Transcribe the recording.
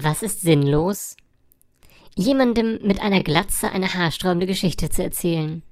Was ist sinnlos? Jemandem mit einer Glatze eine haarsträubende Geschichte zu erzählen.